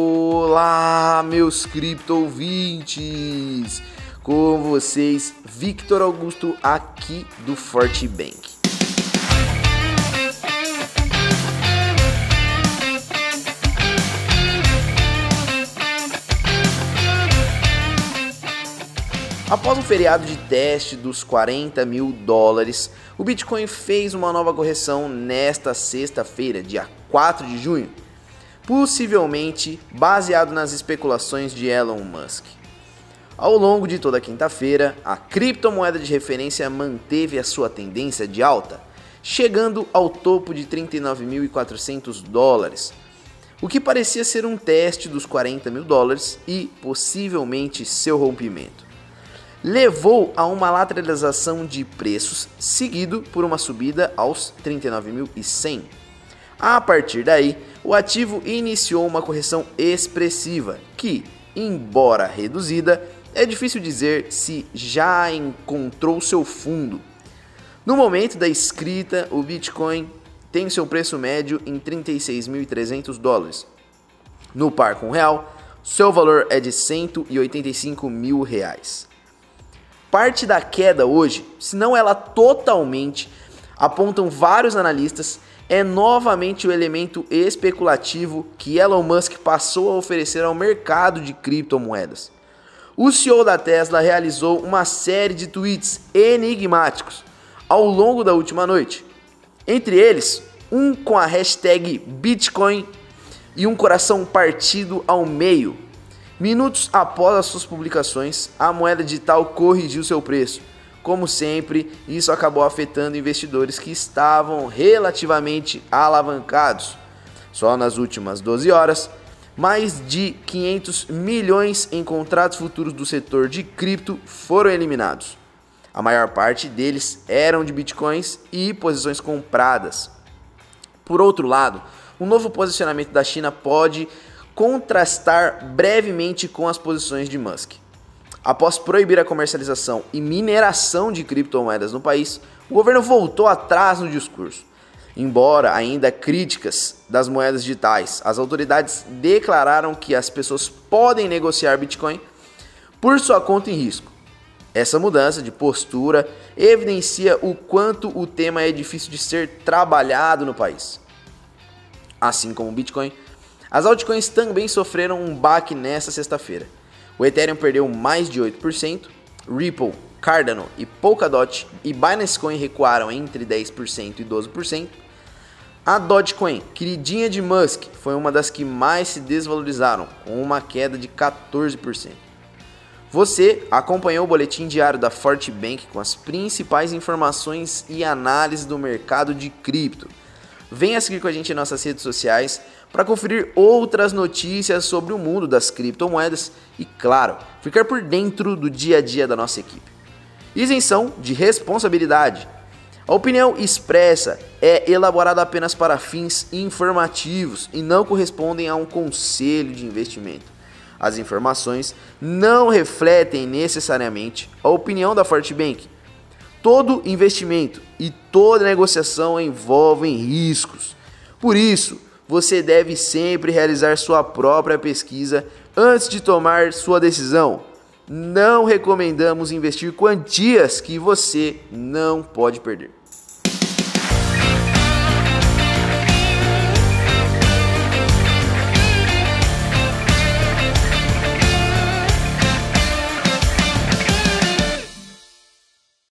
Olá, meus cripto ouvintes! Com vocês, Victor Augusto aqui do Forte Bank. Após um feriado de teste dos 40 mil dólares, o Bitcoin fez uma nova correção nesta sexta-feira, dia 4 de junho, possivelmente baseado nas especulações de Elon Musk. Ao longo de toda a quinta-feira, a criptomoeda de referência manteve a sua tendência de alta, chegando ao topo de 39.400 dólares, o que parecia ser um teste dos 40 mil dólares e possivelmente seu rompimento levou a uma lateralização de preços, seguido por uma subida aos 39.100. A partir daí, o ativo iniciou uma correção expressiva, que, embora reduzida, é difícil dizer se já encontrou seu fundo. No momento da escrita, o Bitcoin tem seu preço médio em 36.300 dólares. No par com real, seu valor é de 185 mil reais. Parte da queda hoje, se não ela totalmente, apontam vários analistas, é novamente o elemento especulativo que Elon Musk passou a oferecer ao mercado de criptomoedas. O CEO da Tesla realizou uma série de tweets enigmáticos ao longo da última noite. Entre eles, um com a hashtag Bitcoin e um coração partido ao meio, Minutos após as suas publicações, a moeda digital corrigiu seu preço. Como sempre, isso acabou afetando investidores que estavam relativamente alavancados. Só nas últimas 12 horas, mais de 500 milhões em contratos futuros do setor de cripto foram eliminados. A maior parte deles eram de bitcoins e posições compradas. Por outro lado, um novo posicionamento da China pode contrastar brevemente com as posições de Musk. Após proibir a comercialização e mineração de criptomoedas no país, o governo voltou atrás no discurso. Embora ainda críticas das moedas digitais, as autoridades declararam que as pessoas podem negociar Bitcoin por sua conta em risco. Essa mudança de postura evidencia o quanto o tema é difícil de ser trabalhado no país. Assim como o Bitcoin, as altcoins também sofreram um baque nesta sexta-feira. O Ethereum perdeu mais de 8%, Ripple, Cardano e Polkadot e Binance Coin recuaram entre 10% e 12%. A Dogecoin, queridinha de Musk, foi uma das que mais se desvalorizaram, com uma queda de 14%. Você acompanhou o boletim diário da Forte Bank com as principais informações e análises do mercado de cripto. Venha seguir com a gente em nossas redes sociais para conferir outras notícias sobre o mundo das criptomoedas e, claro, ficar por dentro do dia a dia da nossa equipe. Isenção de responsabilidade. A opinião expressa é elaborada apenas para fins informativos e não correspondem a um conselho de investimento. As informações não refletem necessariamente a opinião da Fortbank Todo investimento e toda negociação envolvem riscos. Por isso, você deve sempre realizar sua própria pesquisa antes de tomar sua decisão. Não recomendamos investir quantias que você não pode perder.